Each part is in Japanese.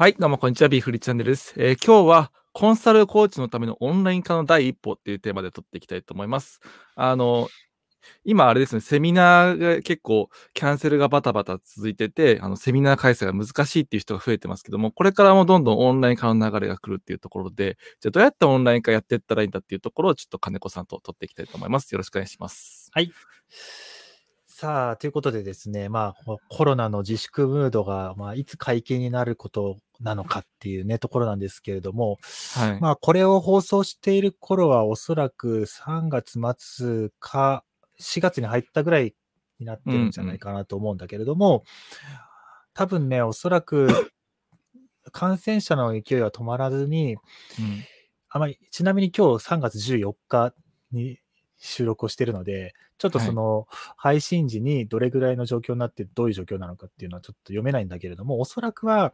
はい、どうもこんにちは。ビーフリーチャンネルです。えー今日はコンサルコーチのためのオンライン化の第一歩っていうテーマで取っていきたいと思います。あの、今あれですね、セミナーが結構キャンセルがバタバタ続いてて、あの、セミナー開催が難しいっていう人が増えてますけども、これからもどんどんオンライン化の流れが来るっていうところで、じゃあどうやってオンライン化やっていったらいいんだっていうところをちょっと金子さんと取っていきたいと思います。よろしくお願いします。はい。さあ、ということでですね、まあ、コロナの自粛ムードが、まあ、いつ解禁になることなのかっていうね、ところなんですけれども、はい。まあ、これを放送している頃は、おそらく3月末か、4月に入ったぐらいになってるんじゃないかなと思うんだけれども、多分ね、おそらく、感染者の勢いは止まらずに、うんあまり、ちなみに今日3月14日に収録をしているので、ちょっとその配信時にどれぐらいの状況になってどういう状況なのかっていうのはちょっと読めないんだけれども、おそらくは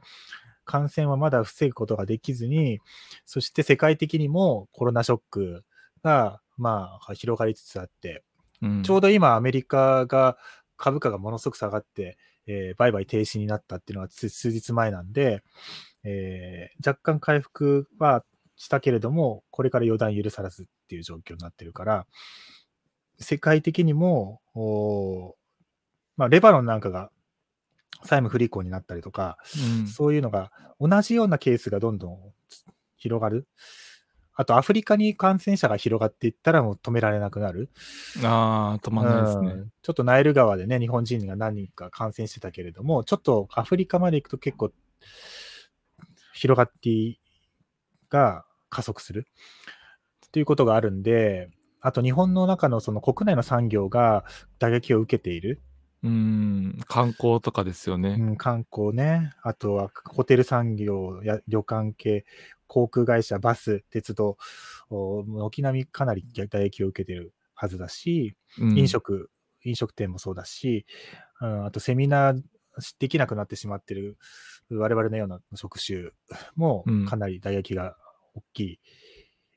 感染はまだ防ぐことができずに、そして世界的にもコロナショックがまあ広がりつつあって、うん。ちょうど今アメリカが株価がものすごく下がって、えー売買停止になったっていうのがつ数日前なんで、えー若干回復はしたけれども、これから予断許さらずっていう状況になってるから、世界的にも、まあ、レバノンなんかが債務不履行になったりとか、うんそういうのが同じようなケースがどんどん広がる。あと、アフリカに感染者が広がっていったらもう止められなくなる。ああ、止まんないですね。うんちょっとナイル川でね、日本人が何人か感染してたけれども、ちょっとアフリカまで行くと結構広がってが加速するっていうことがあるんで、あと日本の中のその国内の産業が打撃を受けている。うん、観光とかですよね。うん、観光ね、あとはホテル産業や旅館系、航空会社、バス、鉄道、お軒並みかなり打撃を受けているはずだし、うん飲食、飲食店もそうだし、うん、あとセミナーできなくなってしまっている我々のような職種もうんかなり打撃が大きい。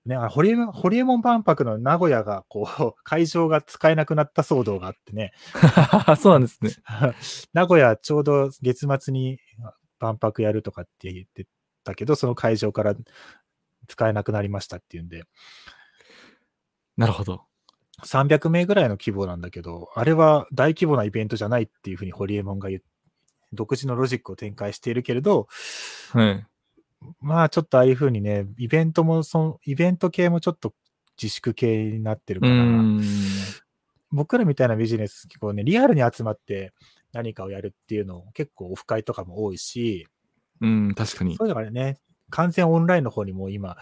ね、あホリエモン、ホリエモン万博の名古屋が、こう、会場が使えなくなった騒動があってね、そうなんですね。名古屋ちょうど月末に万博やるとかって言ってたけど、その会場から使えなくなりましたっていうんで、なるほど。300名ぐらいの規模なんだけど、あれは大規模なイベントじゃないっていうふうにホリエモンが言う独自のロジックを展開しているけれど、はい。まあちょっとああいうふうにね、イベントもその、イベント系もちょっと自粛系になってるうから、ん。僕らみたいなビジネス、結構ね、リアルに集まって何かをやるっていうの結構オフ会とかも多いし、うん、確かにそ。ういうのがね、完全オンラインの方にも今、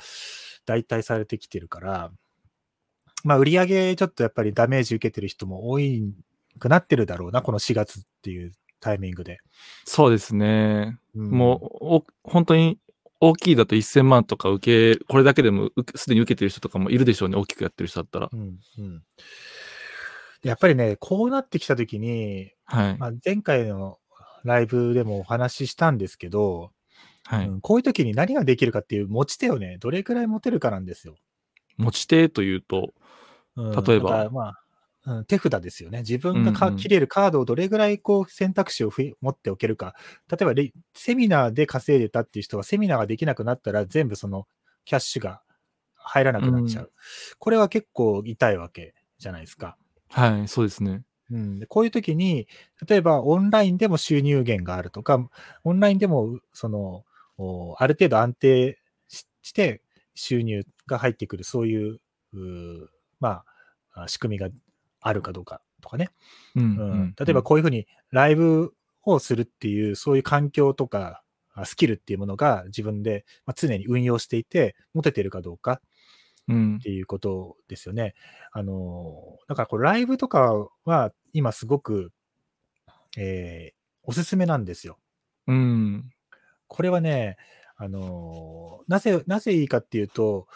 代替されてきてるから、まあ、売り上げちょっとやっぱりダメージ受けてる人も多いくなってるだろうな、この4月っていうタイミングで。そうですね。うんもう、お本当に大きいだと1000万とか受け、これだけでもすでに受けてる人とかもいるでしょうね。大きくやってる人だったら。うんうんやっぱりね、こうなってきたときに、はい。まあ、前回のライブでもお話ししたんですけど、はい。うんこういう時に何ができるかっていう持ち手をね、どれくらい持てるかなんですよ。持ち手というと、うん例えばまあ、うん、手札ですよね。自分が切れるカードをどれぐらいこう選択肢を持っておけるか。例えばレ、セミナーで稼いでたっていう人は、セミナーができなくなったら全部そのキャッシュが入らなくなっちゃう。これは結構痛いわけじゃないですか。はい、そうですね。うん、でこういう時に、例えばオンラインでも収入源があるとか、オンラインでもそのおある程度安定しして収入が入ってくる、そういうまあ、あ仕組みがあるかどうかとかね。うん。うんうん例えば、こういうふうにライブをするっていう、そういう環境とかあスキルっていうものが自分で、まあ、常に運用していて、持ててるかどうかうんっ。ていうことですよね。あの、だからこれライブとかは今すごく、えーおすすめなんですよ。うん。これはね、あの、なぜ、なぜいいかっていうと、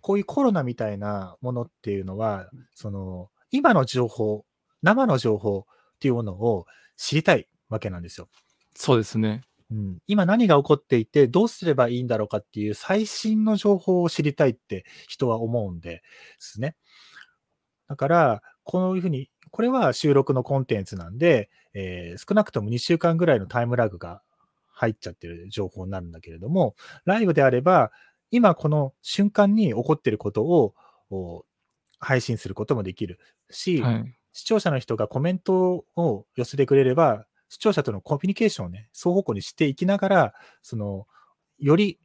こういうコロナみたいなものっていうのは、その、今の情報、生の情報っていうものを知りたいわけなんですよ。そうですね。うん、今何が起こっていて、どうすればいいんだろうかっていう最新の情報を知りたいって人は思うんですね。だから、こういうふうに、これは収録のコンテンツなんで、えー少なくとも2週間ぐらいのタイムラグが入っちゃってる情報になるんだけれども、ライブであれば、今この瞬間に起こってることをお配信することもできるし、はい。視聴者の人がコメントを寄せてくれれば、視聴者とのコミュニケーションをね、双方向にしていきながら、その、より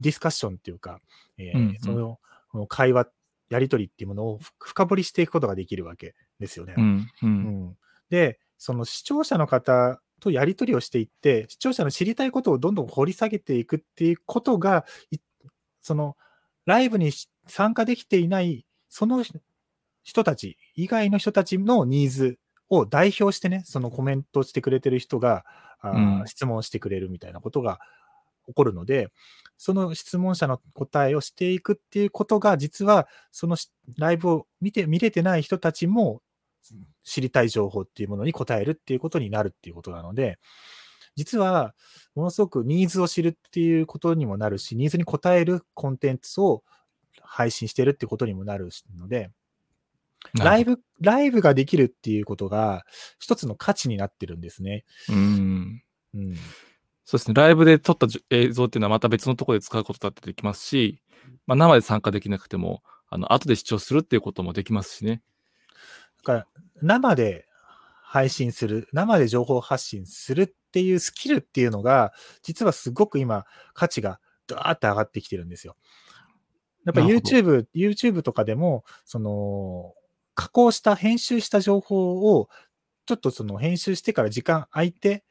ディスカッションっていうか、えーうんうんそのこの会話、やりとりっていうものをふ深掘りしていくことができるわけですよね。うん。う。うんんで、その視聴者の方とやり取りをしていって、視聴者の知りたいことをどんどん掘り下げていくっていうことが、いそのライブにし参加できていない、その人たち以外の人たちのニーズを代表してね、そのコメントしてくれてる人が、あーうん。質問してくれるみたいなことが起こるので、その質問者の答えをしていくっていうことが、実はそのしライブを見て、見れてない人たちも知りたい情報っていうものに答えるっていうことになるっていうことなので、実はものすごくニーズを知るっていうことにもなるし、ニーズに応えるコンテンツを配信してるってことにもなるので、ライブ。ブ、ライブができるっていうことが一つの価値になってるんですね。うん。うん。そうですね。ライブで撮ったじ映像っていうのはまた別のところで使うことだってできますし、まあ、生で参加できなくても、あの、後で視聴するっていうこともできますしね。だから生で配信する、生で情報発信するっていうスキルっていうのが、実はすごく今価値がドワーって上がってきてるんですよ。やっぱ YouTube、YouTube とかでも、その、加工した、編集した情報を、ちょっとその編集してから時間空いて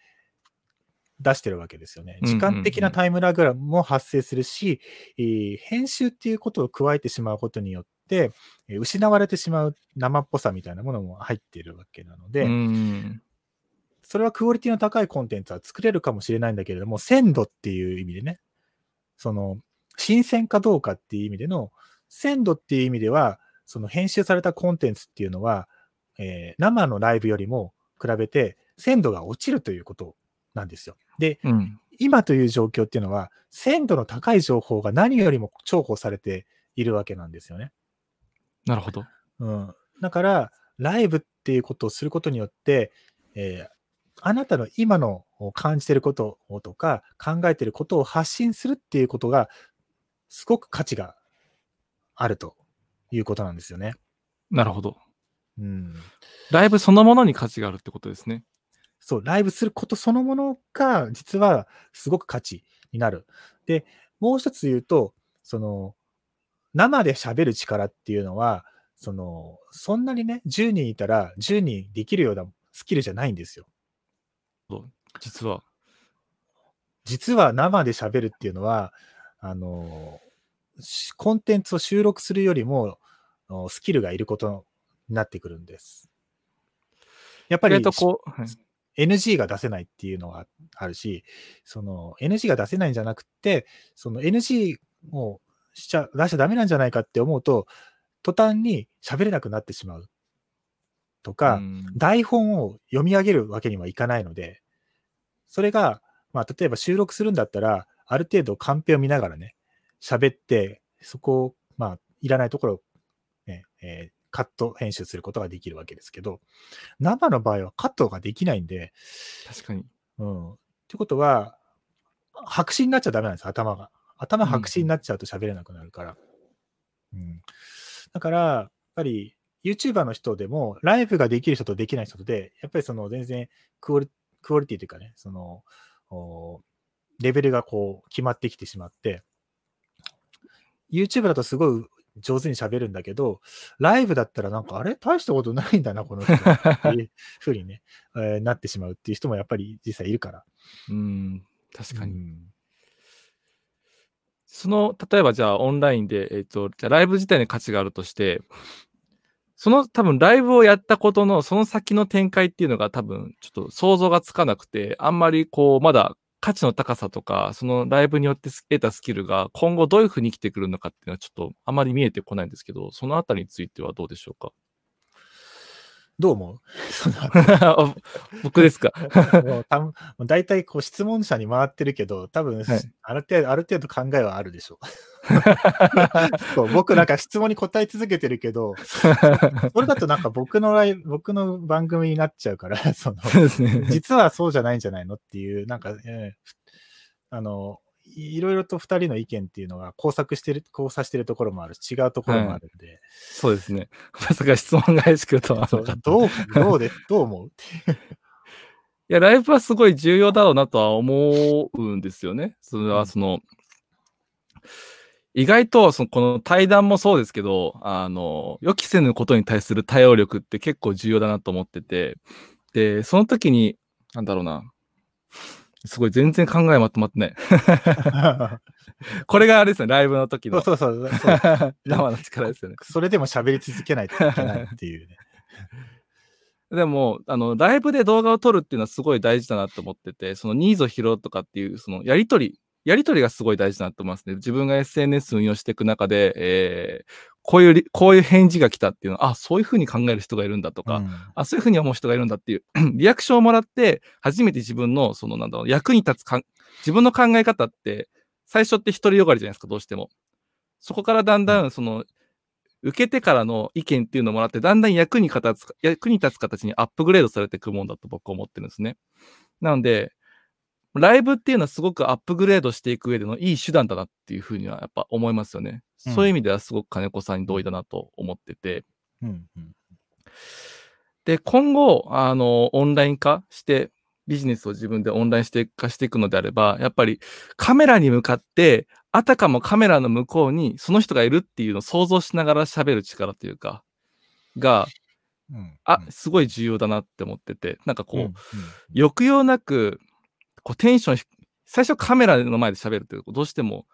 出してるわけですよね。時間的なタイムラグも発生するし、えー編集っていうことを加えてしまうことによって、えー失われてしまう生っぽさみたいなものも入っているわけなので、うん。それはクオリティの高いコンテンツは作れるかもしれないんだけれども、鮮度っていう意味でね、その、新鮮かどうかっていう意味での、鮮度っていう意味では、その編集されたコンテンツっていうのは、えー生のライブよりも比べて鮮度が落ちるということなんですよ。で、うん。今という状況っていうのは、鮮度の高い情報が何よりも重宝されているわけなんですよね。なるほど。うん、だから、ライブっていうことをすることによって、えーあなたの今の感じてることをとか、考えてることを発信するっていうことが、すごく価値があるということなんですよね。なるほど。うん、ライブそのものに価値があるってことですね。そう、ライブすることそのものが、実はすごく価値になる。で、もう一つ言うと、その、生で喋る力っていうのは、その、そんなにね、10人いたら10人できるようなスキルじゃないんですよ。実は。実は生で喋るっていうのは、あの、しコンテンツを収録するよりも、おスキルがいることになってくるんです。やっぱりこう、はい NG が出せないっていうのがあるし、その NG が出せないんじゃなくて、その NG をしちゃ、出しちゃダメなんじゃないかって思うと、途端に喋れなくなってしまう。とか、うん台本を読み上げるわけにはいかないので、それが、まあ、例えば収録するんだったら、ある程度カンペを見ながらね、喋って、そこを、まあ、いらないところを、ね、えーカット編集することができるわけですけど、生の場合はカットができないんで、確かに。うん。ってことは、白紙になっちゃダメなんです、頭が。頭白紙になっちゃうと喋れなくなるから。うん。だから、やっぱり、YouTuber の人でも、ライブができる人とできない人とで、やっぱりその全然クオリ、クオリティというかね、その、おレベルがこう決まってきてしまって、YouTube だとすごい上手に喋るんだけど、ライブだったらなんか、あれ？大したことないんだな、この人。っていう ふうにね、えーなってしまうっていう人もやっぱり実際いるから。うん。確かに。うんその、例えばじゃあオンラインで、えっ、と、じゃあライブ自体に価値があるとして、その多分ライブをやったことのその先の展開っていうのが多分ちょっと想像がつかなくて、あんまりこうまだ価値の高さとか、そのライブによって得たスキルが今後どういうふうに生きてくるのかっていうのはちょっとあまり見えてこないんですけど、そのあたりについてはどうでしょうか？どう思う？僕ですか？大体こう質問者に回ってるけど、多分、はいある程度、ある程度考えはあるでしょう。そう僕なんか質問に答え続けてるけど、それだとなんか僕のライブ僕の番組になっちゃうから、その。実はそうじゃないんじゃないのっていう、なんか、えーあの、いいろいろと二人の意見っていうのが交錯してる、交差してるところもあるし、違うところもあるんで、そうですね。まさか質問返してくるとは。どう、どうで、どう思う？いや、ライブはすごい重要だろうなとは思うんですよね。それうん。はその、意外とそのこの対談もそうですけど、あの、予期せぬことに対する対応力って結構重要だなと思ってて、で、その時に、なんだろうな、すごい全然考えまとまってない。これがあれですね、ライブの時のそうそうそうそう。生の力ですよね。それでも喋り続けないといけないっていうね。でも、あの、ライブで動画を撮るっていうのはすごい大事だなと思ってて、そのニーズを拾うとかっていう、そのやりとり、やりとりがすごい大事だなと思いますね。自分が SNS 運用していく中で、えーこういうり、こういう返事が来たっていうのは、あ、そういうふうに考える人がいるんだとか、うんあ、そういうふうに思う人がいるんだっていう、リアクションをもらって、初めて自分の、その、なんだろう、役に立つかん、自分の考え方って、最初って独りよがりじゃないですか、どうしても。そこからだんだん、その、受けてからの意見っていうのをもらって、だんだん役に立つ、役に立つ形にアップグレードされていくもんだと僕は思ってるんですね。なので、ライブっていうのはすごくアップグレードしていく上でのいい手段だなっていうふうにはやっぱ思いますよね。うんそういう意味ではすごく金子さんに同意だなと思ってて。うんうんで、今後、あの、オンライン化して、ビジネスを自分でオンラインして化していくのであれば、やっぱりカメラに向かって、あたかもカメラの向こうにその人がいるっていうのを想像しながら喋る力というか、が、うんあ、すごい重要だなって思ってて、なんかこう、うんうん抑揚なく、こうテンションひ、最初カメラの前で喋るというと、どうしても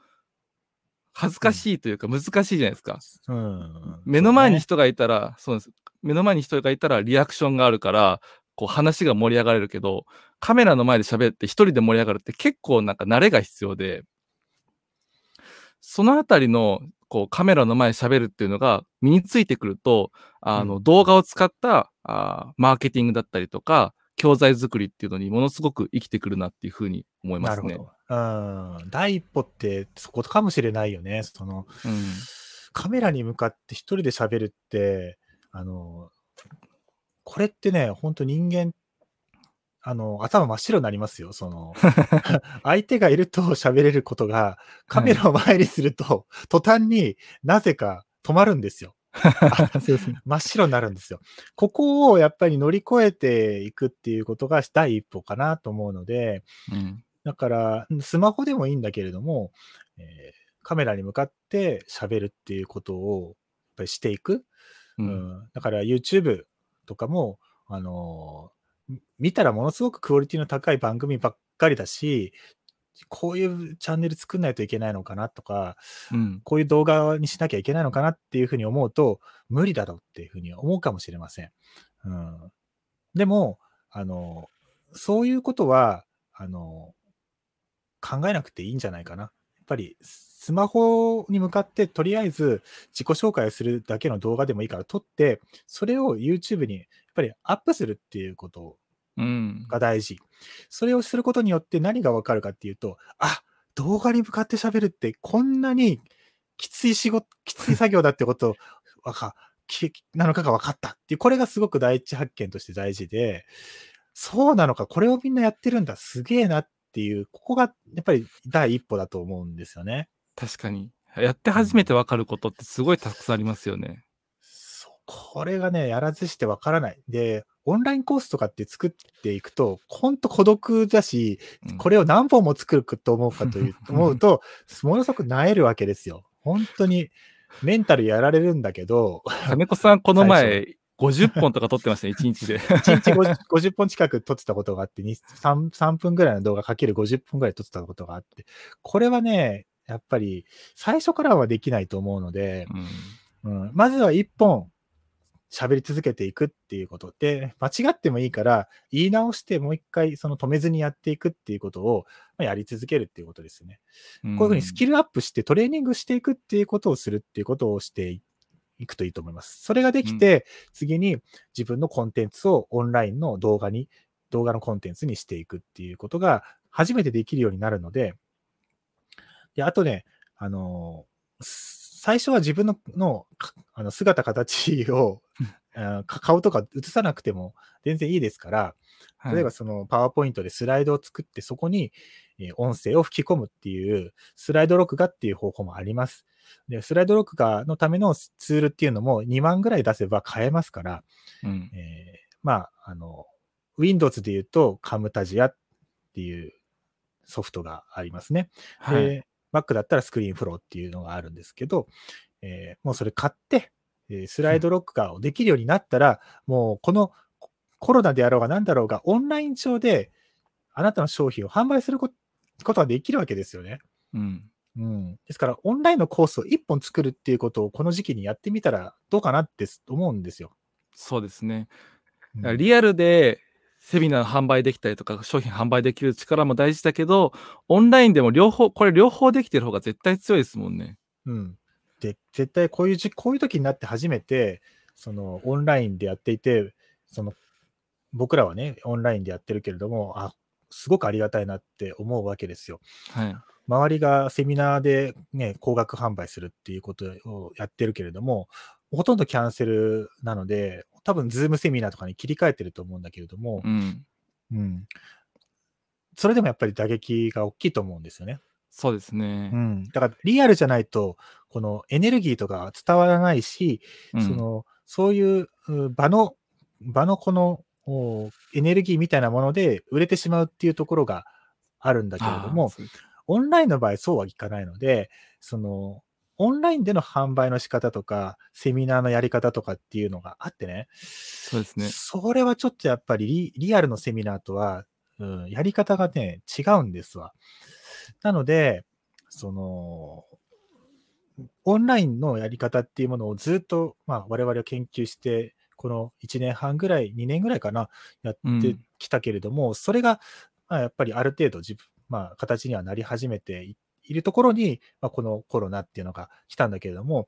恥ずかしいというか難しいじゃないですか。うん目の前に人がいたら、そうです。目の前に人がいたらリアクションがあるから、こう話が盛り上がれるけど、カメラの前で喋って一人で盛り上がるって結構なんか慣れが必要で、そのあたりのこうカメラの前で喋るっていうのが身についてくると、あの、うん動画を使ったあーマーケティングだったりとか、教材作りっていうのにものすごく生きてくるなっていうふうに思いますね。なるほど。うん。第一歩ってそこかもしれないよね。その、うんカメラに向かって一人で喋るって、あの、これってね、本当人間、あの、頭真っ白になりますよ。その、相手がいると喋れることが、カメラを前にすると、途端になぜか止まるんですよ。そうですね。真っ白になるんですよ。ここをやっぱり乗り越えていくっていうことが第一歩かなと思うので、うんだから、スマホでもいいんだけれども、えーカメラに向かって喋るっていうことをやっぱりしていく。ううんん、だから YouTube とかも、あのーみ見たらものすごくクオリティの高い番組ばっかりだし、こういうチャンネル作んないといけないのかなとか、うんこういう動画にしなきゃいけないのかなっていうふうに思うと、無理だろうっていうふうに思うかもしれません。うん、でも、あの、そういうことは、あの、考えなくていいんじゃないかな。やっぱり、スマホに向かってとりあえず自己紹介をするだけの動画でもいいから撮って、それを YouTube にやっぱりアップするっていうことうんが大事。それをすることによって何がわかるかっていうと、あ、動画に向かって喋るってこんなにきつい仕事、きつい作業だってこと わか、きなのかが分かったっていう、これがすごく第一発見として大事で、そうなのか、これをみんなやってるんだ、すげえなっていう、ここがやっぱり第一歩だと思うんですよね。確かに。やって初めてわかることってすごいたくさんありますよね。そうこれがね、やらずしてわからない。で、オンラインコースとかって作っていくと、ほんと孤独だし、うん。これを何本も作ると思うかという、思うと、ものすごく萎えるわけですよ。本当に、メンタルやられるんだけど、金子さん、この前、50本とか撮ってましたね、1日で。1日 50, 50本近く撮ってたことがあって、に 3, 3分ぐらいの動画かける50分ぐらい撮ってたことがあって、これはね、やっぱり最初からはできないと思うので、うん。うん、まずは1本喋り続けていくっていうことで、間違ってもいいから言い直してもう一回その止めずにやっていくっていうことをまあやり続けるっていうことですね。こういうふうにスキルアップしてトレーニングしていくっていうことをするっていうことをしていいくといいと思います。それができて、次に自分のコンテンツをオンラインの動画に、動画のコンテンツにしていくっていうことが初めてできるようになるので、で、あとね、あの最初は自分ののかあの姿形を顔とか映さなくても全然いいですから、はい例えばそのパワーポイントでスライドを作ってそこにえー音声を吹き込むっていうスライド録画っていう方法もあります。で、スライド録画のためのツールっていうのも2万ぐらい出せば買えますから、うんえーまあ、あの、Windows で言うとカムタジアっていうソフトがありますね。はい。で、Mac だったらスクリーンフローっていうのがあるんですけど、えーもうそれ買って、えースライド録画をできるようになったら、もうこのココロナであろうが何だろうが、オンライン上であなたの商品を販売するこことができるわけですよね。うん。うん。ですから、オンラインのコースを1本作るっていうことをこの時期にやってみたらどうかなって思うんですよ。そうですね。うんリアルでセミナー販売できたりとか、商品販売できる力も大事だけど、オンラインでも両方、これ両方できてる方が絶対強いですもんね。うん。で、絶対こういうじ、こういう時になって初めて、その、オンラインでやっていて、その、僕らはね、オンラインでやってるけれども、あ、すごくありがたいなって思うわけですよ。はい。周りがセミナーでね、高額販売するっていうことをやってるけれども、ほとんどキャンセルなので、多分、ズームセミナーとかに切り替えてると思うんだけれどもう、ん。うん。それでもやっぱり打撃が大きいと思うんですよね。そうですねう。ん。だから、リアルじゃないと、このエネルギーとか伝わらないし、うんその、そういうう場の、場のこのおエネルギーみたいなもので売れてしまうっていうところがあるんだけれども、オンラインの場合そうはいかないので、その、オンラインでの販売の仕方とか、セミナーのやり方とかっていうのがあってね、そうですね。それはちょっとやっぱりリリアルのセミナーとは、うん、やり方がね、違うんですわ。なので、その、オンラインのやり方っていうものをずっと、まあ、我々は研究して、この1年半ぐらい、2年ぐらいかな、やってきたけれども、それが、まあ、やっぱりある程度自分、まあ、形にはなり始めているところに、まあ、このコロナっていうのが来たんだけれども、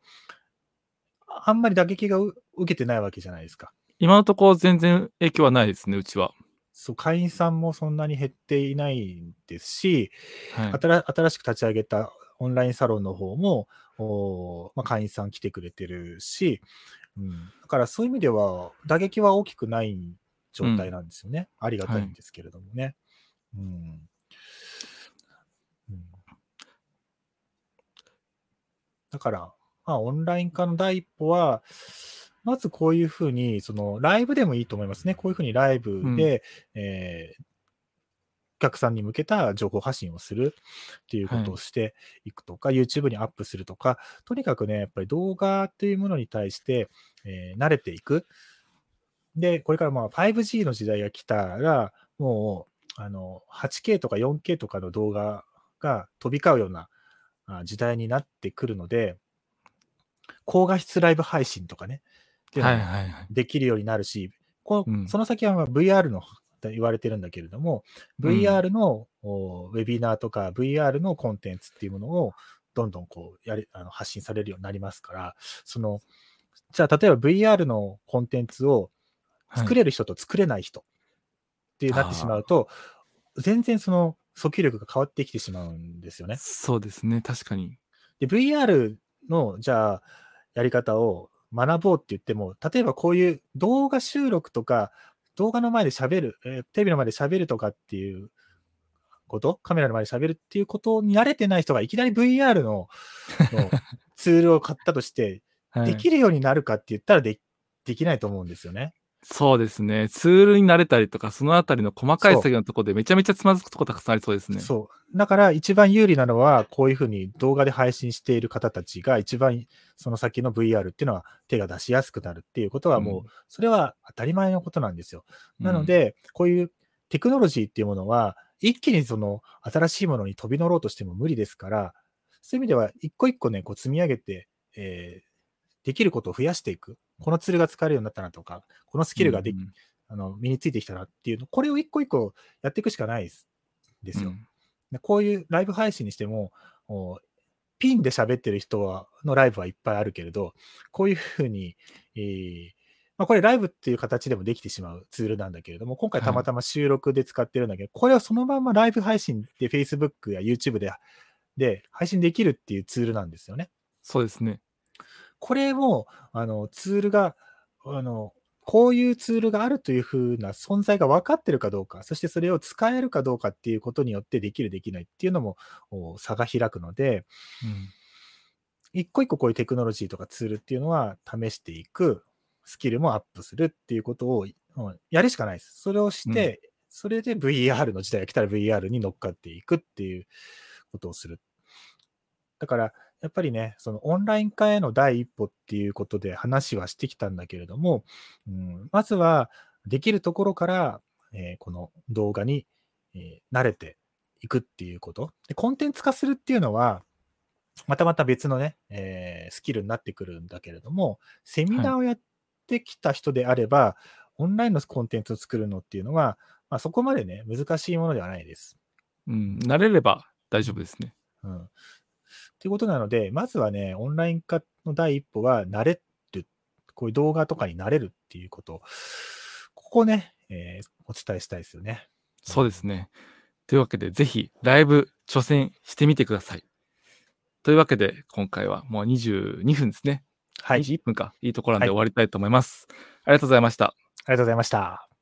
あんまり打撃が受けてないわけじゃないですか。今のところ全然影響はないですね、うちは。そう、会員さんもそんなに減っていないんですし、はい。新新しく立ち上げたオンラインサロンの方も、まあ、会員さん来てくれてるし、うん、だからそういう意味では打撃は大きくない状態なんですよね。ありがたいんですけれどもね。うんうんだから、まあ、オンライン化の第一歩は、まずこういうふうに、そのライブでもいいと思いますね。こういうふうにライブで、えーお客さんに向けた情報発信をするっていうことをしていくとか、YouTube にアップするとか、とにかくね、やっぱり動画っていうものに対して、えー慣れていく。で、これからまあ 5G の時代が来たら、もう、あの、8K とか 4K とかの動画が飛び交うようなあ時代になってくるので、高画質ライブ配信とかね、っていうのもはいはいはい。できるようになるし、こうんその先はまあ VR のと言われてるんだけれども、うん VR の、おウェビナーとか VR のコンテンツっていうものをどんどんこうやりあの発信されるようになりますから、そのじゃあ例えば VR のコンテンツを作れる人と作れない人ってなってしまうと、全然その訴求力が変わってきてしまうんですよね。そうですね、確かに。で、VR の、じゃあ、やり方を学ぼうって言っても、例えばこういう動画収録とか、動画の前で喋る、えーテレビの前で喋るとかっていうこと、カメラの前で喋るっていうことに慣れてない人がいきなり VR の のツールを買ったとして、はいできるようになるかって言ったらでできないと思うんですよね。そうですね。ツールになれたりとか、そのあたりの細かい作業のところでめちゃめちゃつまずくとこたくさんありそうですね。そう。だから一番有利なのは、こういうふうに動画で配信している方たちが一番その先の VR っていうのは手が出しやすくなるっていうことはもう、うんそれは当たり前のことなんですよ。うんなの、で、こういうテクノロジーっていうものは、一気にその新しいものに飛び乗ろうとしても無理ですから、そういう意味では一個一個ね、こう積み上げて、えーできることを増やしていく。このツールが使えるようになったなとか、このスキルができ、うんあの身についてきたなっていうの、これを一個一個やっていくしかないですですよ。うんでこういうライブ配信にしても、おピンで喋ってる人はのライブはいっぱいあるけれど、こういうふうに、えーまあ、これライブっていう形でもできてしまうツールなんだけれども、今回たまたま収録で使ってるんだけど、これはそのままライブ配信で Facebook や YouTube でで配信できるっていうツールなんですよね。そうですね。これも、あの、ツールが、あの、こういうツールがあるというふうな存在が分かってるかどうか、そしてそれを使えるかどうかっていうことによってできる、できないっていうのもお差が開くので、うん。一個一個こういうテクノロジーとかツールっていうのは試していく、スキルもアップするっていうことをうんやるしかないです。それをして、それで VR の時代が来たら VR に乗っかっていくっていうことをする。だから、やっぱりね、そのオンライン化への第一歩っていうことで話はしてきたんだけれども、うん、まずはできるところから、えーこの動画に、えー慣れていくっていうこと。で、コンテンツ化するっていうのは、またまた別のね、えースキルになってくるんだけれども、セミナーをやってきた人であれば、オンラインのコンテンツを作るのっていうのは、まあ、そこまでね、難しいものではないです。うん。慣れれば大丈夫ですね。うん。ということなので、まずはね、オンライン化の第一歩は、慣れる。こういう動画とかに慣れるっていうこと。ここね、えーお伝えしたいですよね。そうですね。というわけで、ぜひライブ挑戦してみてください。というわけで、今回はもう22分ですね。はい。21分か。いいところなんではい終わりたいと思います。ありがとうございました。ありがとうございました。